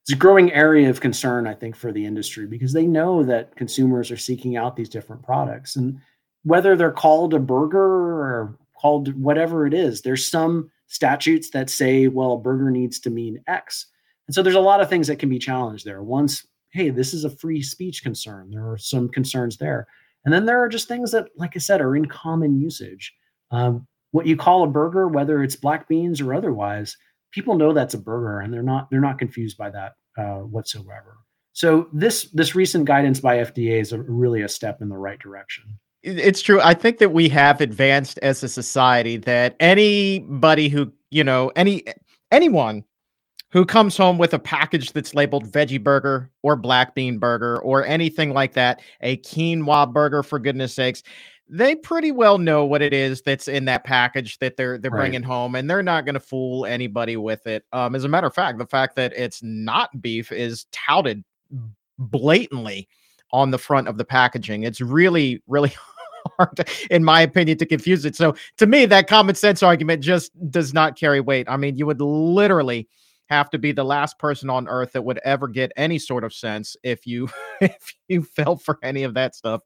it's a growing area of concern, I think, for the industry because they know that consumers are seeking out these different products. And whether they're called a burger or called whatever it is, there's some statutes that say, well, a burger needs to mean X. And so there's a lot of things that can be challenged there. Once, hey, this is a free speech concern. There are some concerns there. And then there are just things that, like I said, are in common usage. Um, what you call a burger, whether it's black beans or otherwise, people know that's a burger and they're not they're not confused by that uh, whatsoever. So this this recent guidance by FDA is a, really a step in the right direction. It's true. I think that we have advanced as a society that anybody who, you know, any anyone who comes home with a package that's labeled veggie burger or black bean burger or anything like that, a quinoa burger for goodness sakes, they pretty well know what it is that's in that package that they're they're right. bringing home, and they're not going to fool anybody with it. Um, as a matter of fact, the fact that it's not beef is touted blatantly on the front of the packaging. It's really, really hard, to, in my opinion, to confuse it. So to me, that common sense argument just does not carry weight. I mean, you would literally have to be the last person on earth that would ever get any sort of sense if you if you fell for any of that stuff.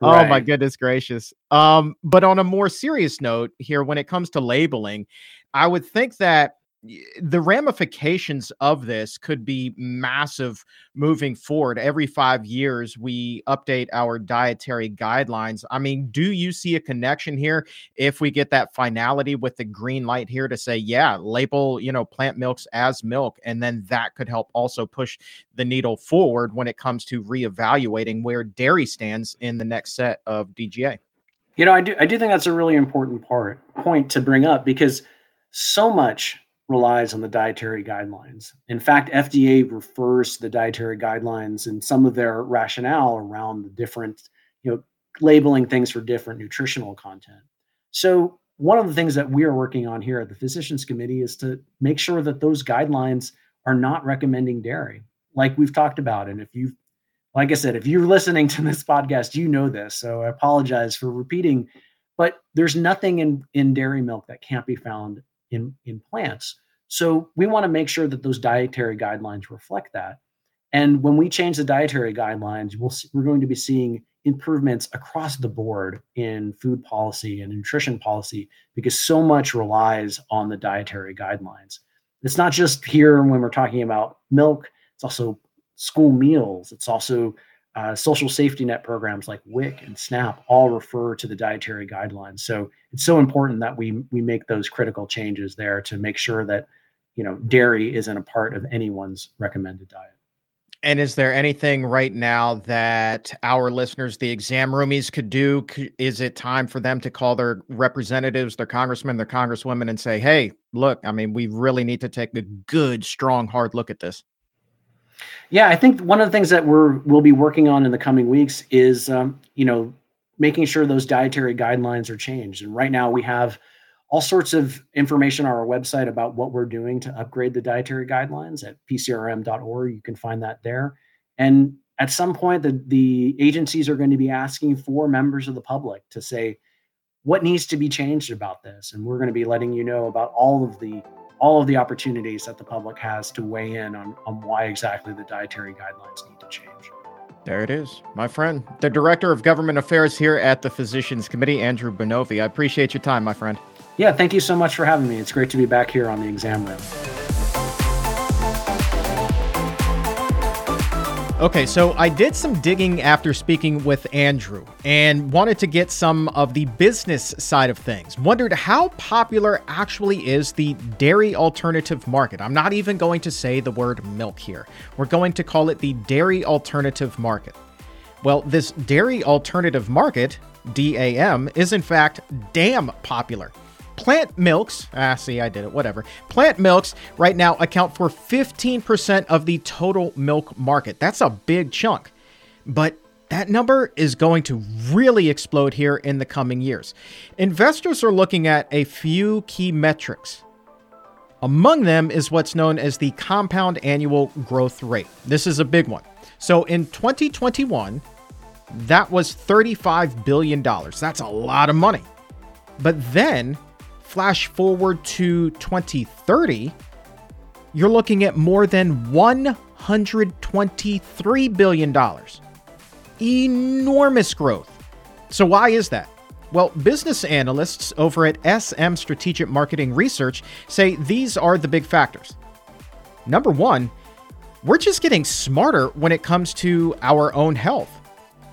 Right. Oh my goodness gracious. Um but on a more serious note here when it comes to labeling, I would think that the ramifications of this could be massive moving forward. Every five years, we update our dietary guidelines. I mean, do you see a connection here if we get that finality with the green light here to say, yeah, label, you know, plant milks as milk? And then that could help also push the needle forward when it comes to reevaluating where dairy stands in the next set of DGA. You know, I do, I do think that's a really important part point to bring up because so much relies on the dietary guidelines. In fact, FDA refers to the dietary guidelines and some of their rationale around the different, you know, labeling things for different nutritional content. So, one of the things that we are working on here at the Physicians Committee is to make sure that those guidelines are not recommending dairy, like we've talked about. And if you, like I said, if you're listening to this podcast, you know this. So I apologize for repeating, but there's nothing in in dairy milk that can't be found in, in plants. So we want to make sure that those dietary guidelines reflect that. And when we change the dietary guidelines, we'll, we're going to be seeing improvements across the board in food policy and nutrition policy because so much relies on the dietary guidelines. It's not just here when we're talking about milk, it's also school meals, it's also uh, social safety net programs like WIC and SNAP all refer to the dietary guidelines. So it's so important that we we make those critical changes there to make sure that you know dairy isn't a part of anyone's recommended diet. And is there anything right now that our listeners, the exam roomies, could do? Is it time for them to call their representatives, their congressmen, their congresswomen, and say, "Hey, look, I mean, we really need to take a good, strong, hard look at this." Yeah, I think one of the things that we're we'll be working on in the coming weeks is um, you know making sure those dietary guidelines are changed. And right now we have all sorts of information on our website about what we're doing to upgrade the dietary guidelines at pcrm.org. You can find that there. And at some point, the, the agencies are going to be asking for members of the public to say what needs to be changed about this. And we're going to be letting you know about all of the all of the opportunities that the public has to weigh in on, on why exactly the dietary guidelines need to change. There it is, my friend, the Director of Government Affairs here at the Physicians Committee, Andrew Binovi. I appreciate your time, my friend. Yeah, thank you so much for having me. It's great to be back here on the exam room. Okay, so I did some digging after speaking with Andrew and wanted to get some of the business side of things. Wondered how popular actually is the dairy alternative market. I'm not even going to say the word milk here. We're going to call it the dairy alternative market. Well, this dairy alternative market, DAM, is in fact damn popular. Plant milks, ah, see, I did it, whatever. Plant milks right now account for 15% of the total milk market. That's a big chunk. But that number is going to really explode here in the coming years. Investors are looking at a few key metrics. Among them is what's known as the compound annual growth rate. This is a big one. So in 2021, that was $35 billion. That's a lot of money. But then Flash forward to 2030, you're looking at more than $123 billion. Enormous growth. So, why is that? Well, business analysts over at SM Strategic Marketing Research say these are the big factors. Number one, we're just getting smarter when it comes to our own health.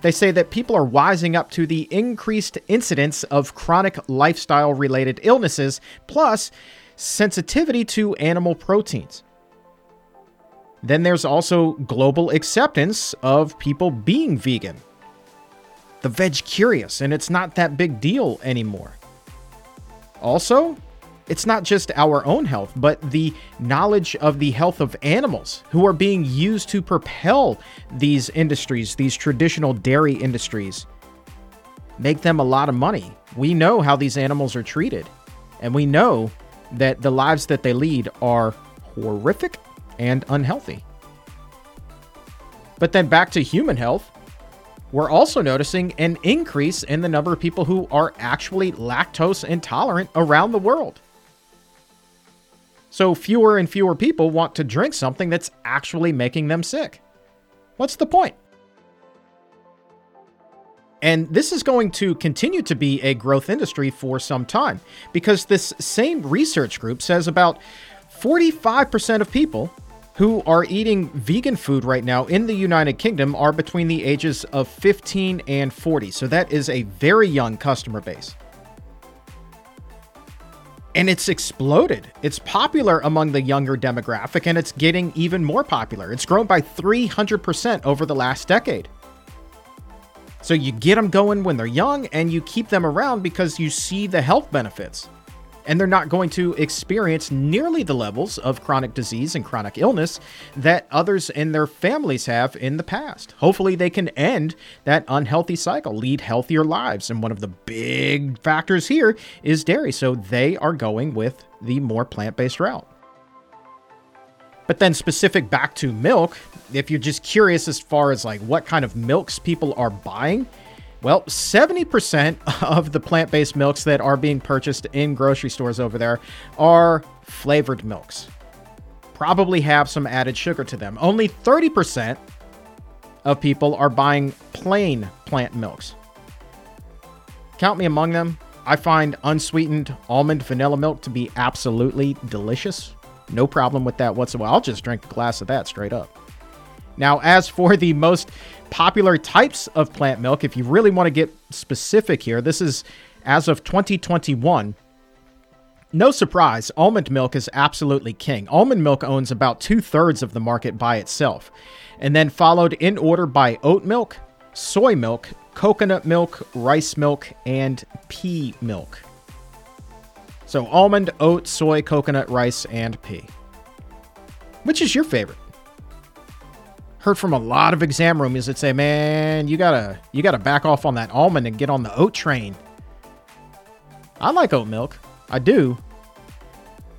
They say that people are wising up to the increased incidence of chronic lifestyle related illnesses, plus sensitivity to animal proteins. Then there's also global acceptance of people being vegan. The veg curious, and it's not that big deal anymore. Also, it's not just our own health, but the knowledge of the health of animals who are being used to propel these industries, these traditional dairy industries. make them a lot of money. We know how these animals are treated, and we know that the lives that they lead are horrific and unhealthy. But then back to human health, we're also noticing an increase in the number of people who are actually lactose intolerant around the world. So fewer and fewer people want to drink something that's actually making them sick. What's the point? And this is going to continue to be a growth industry for some time because this same research group says about 45% of people who are eating vegan food right now in the United Kingdom are between the ages of 15 and 40. So that is a very young customer base. And it's exploded. It's popular among the younger demographic and it's getting even more popular. It's grown by 300% over the last decade. So you get them going when they're young and you keep them around because you see the health benefits. And they're not going to experience nearly the levels of chronic disease and chronic illness that others in their families have in the past. Hopefully, they can end that unhealthy cycle, lead healthier lives. And one of the big factors here is dairy. So they are going with the more plant based route. But then specific back to milk, if you're just curious as far as like what kind of milks people are buying, well, 70% of the plant based milks that are being purchased in grocery stores over there are flavored milks. Probably have some added sugar to them. Only 30% of people are buying plain plant milks. Count me among them. I find unsweetened almond vanilla milk to be absolutely delicious. No problem with that whatsoever. I'll just drink a glass of that straight up. Now, as for the most popular types of plant milk, if you really want to get specific here, this is as of 2021. No surprise, almond milk is absolutely king. Almond milk owns about two thirds of the market by itself, and then followed in order by oat milk, soy milk, coconut milk, rice milk, and pea milk. So almond, oat, soy, coconut, rice, and pea. Which is your favorite? Heard from a lot of exam roomies that say, "Man, you gotta you gotta back off on that almond and get on the oat train." I like oat milk, I do,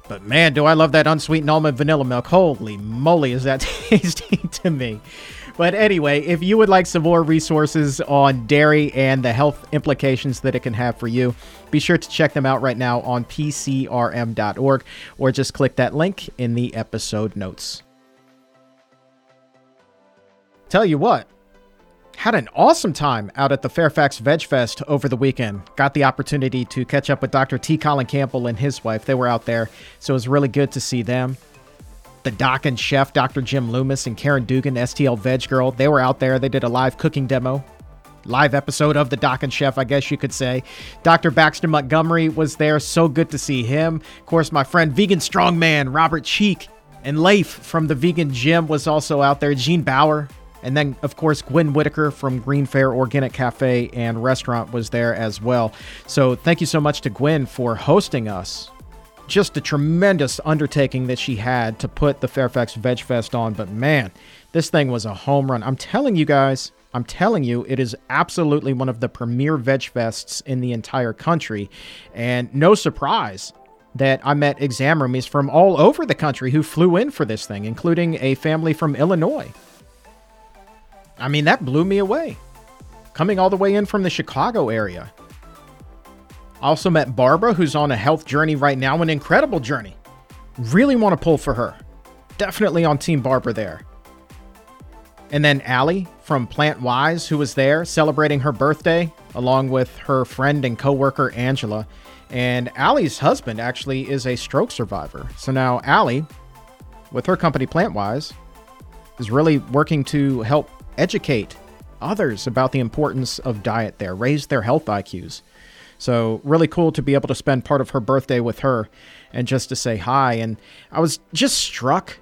but man, do I love that unsweetened almond vanilla milk. Holy moly, is that tasty to me. But anyway, if you would like some more resources on dairy and the health implications that it can have for you, be sure to check them out right now on pcrm.org or just click that link in the episode notes. Tell you what, had an awesome time out at the Fairfax Veg Fest over the weekend. Got the opportunity to catch up with Dr. T. Colin Campbell and his wife. They were out there, so it was really good to see them the doc and chef, Dr. Jim Loomis and Caryn Dugan, STL Veg Girl. They were out there. They did a live cooking demo, live episode of the doc and chef, I guess you could say. Dr. Baxter Montgomery was there. So good to see him. Of course, my friend Vegan Strongman, Robert Cheeke, and Leif from the Vegan Gym was also out there. Gene Baur. And then, of course, Gwen Whitaker from Green Fare Organic Cafe and Restaurant was there as well. So, thank you so much to Gwen for hosting us just a tremendous undertaking that she had to put the Fairfax Veg Fest on. But man, this thing was a home run. I'm telling you guys, I'm telling you, it is absolutely one of the premier veg fests in the entire country. And no surprise that I met exam roomies from all over the country who flew in for this thing, including a family from Illinois. I mean, that blew me away. Coming all the way in from the Chicago area. Also met Barbara, who's on a health journey right now, an incredible journey. Really want to pull for her. Definitely on Team Barbara there. And then Allie from Plant Wise, who was there celebrating her birthday along with her friend and coworker Angela. And Allie's husband actually is a stroke survivor. So now Allie, with her company Plant Wise, is really working to help educate others about the importance of diet there, raise their health IQs. So, really cool to be able to spend part of her birthday with her and just to say hi. And I was just struck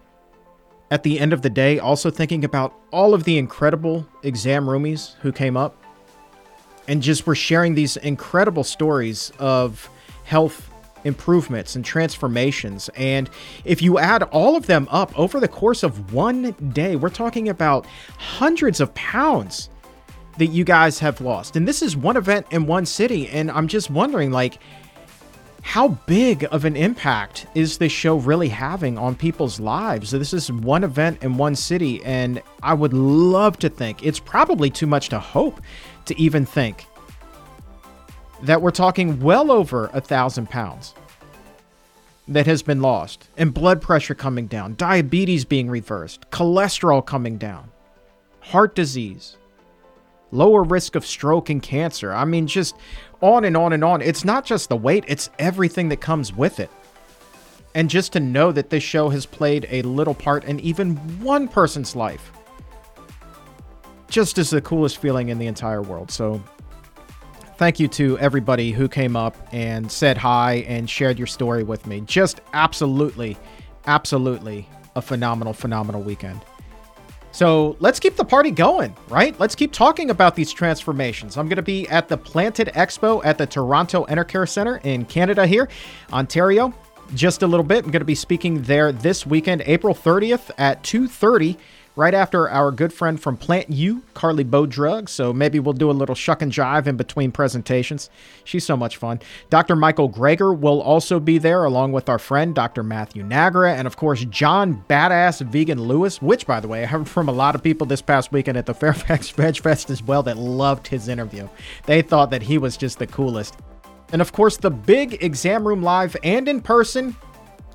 at the end of the day, also thinking about all of the incredible exam roomies who came up and just were sharing these incredible stories of health improvements and transformations. And if you add all of them up over the course of one day, we're talking about hundreds of pounds that you guys have lost. And this is one event in one city. And I'm just wondering, like, how big of an impact is this show really having on people's lives? This is one event in one city, and I would love to think it's probably too much to hope to even think that we're talking well over a thousand pounds that has been lost, and blood pressure coming down, diabetes being reversed, cholesterol coming down, heart disease, lower risk of stroke and cancer. I mean, just on and on and on. It's not just the weight, it's everything that comes with it. And just to know that this show has played a little part in even one person's life just is the coolest feeling in the entire world. So thank you to everybody who came up and said hi and shared your story with me. Just absolutely, absolutely a phenomenal, phenomenal weekend. So let's keep the party going, right? Let's keep talking about these transformations. I'm going to be at the Planted Expo at the Toronto Enercare Center in Canada, here, Ontario. Just a little bit. I'm going to be speaking there this weekend, April 30th at 2:30 right after our good friend from Plant U, Carleigh Bodrug. So maybe we'll do a little shuck and jive in between presentations. She's so much fun. Dr. Michael Greger will also be there, along with our friend Dr. Matthew Nagra, and of course, John Badass Vegan Lewis, which, by the way, I heard from a lot of people this past weekend at the Fairfax Veg Fest as well that loved his interview. They thought that he was just the coolest. And of course, the big exam room live and in person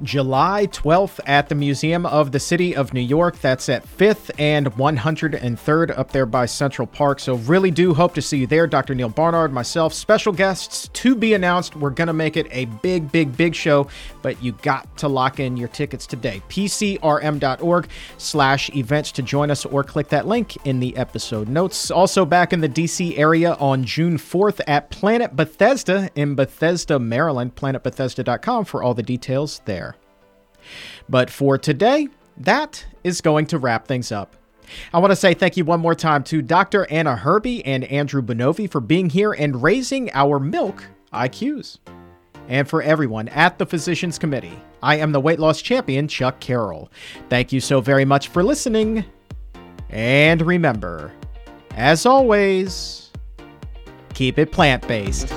July 12th at the Museum of the City of New York. That's at 5th and 103rd up there by Central Park. So, really do hope to see you there. Dr. Neal Barnard, myself, special guests to be announced. We're going to make it a big, big, big show, but you got to lock in your tickets today. PCRM.org slash events to join us or click that link in the episode notes. Also, back in the DC area on June 4th at Planet Bethesda in Bethesda, Maryland. PlanetBethesda.com for all the details there. But for today, that is going to wrap things up. I want to say thank you one more time to Dr. Anna Herby and Andrew Binovi for being here and raising our milk IQs. And for everyone at the Physicians Committee, I am the weight loss champion, Chuck Carroll. Thank you so very much for listening. And remember, as always, keep it plant based.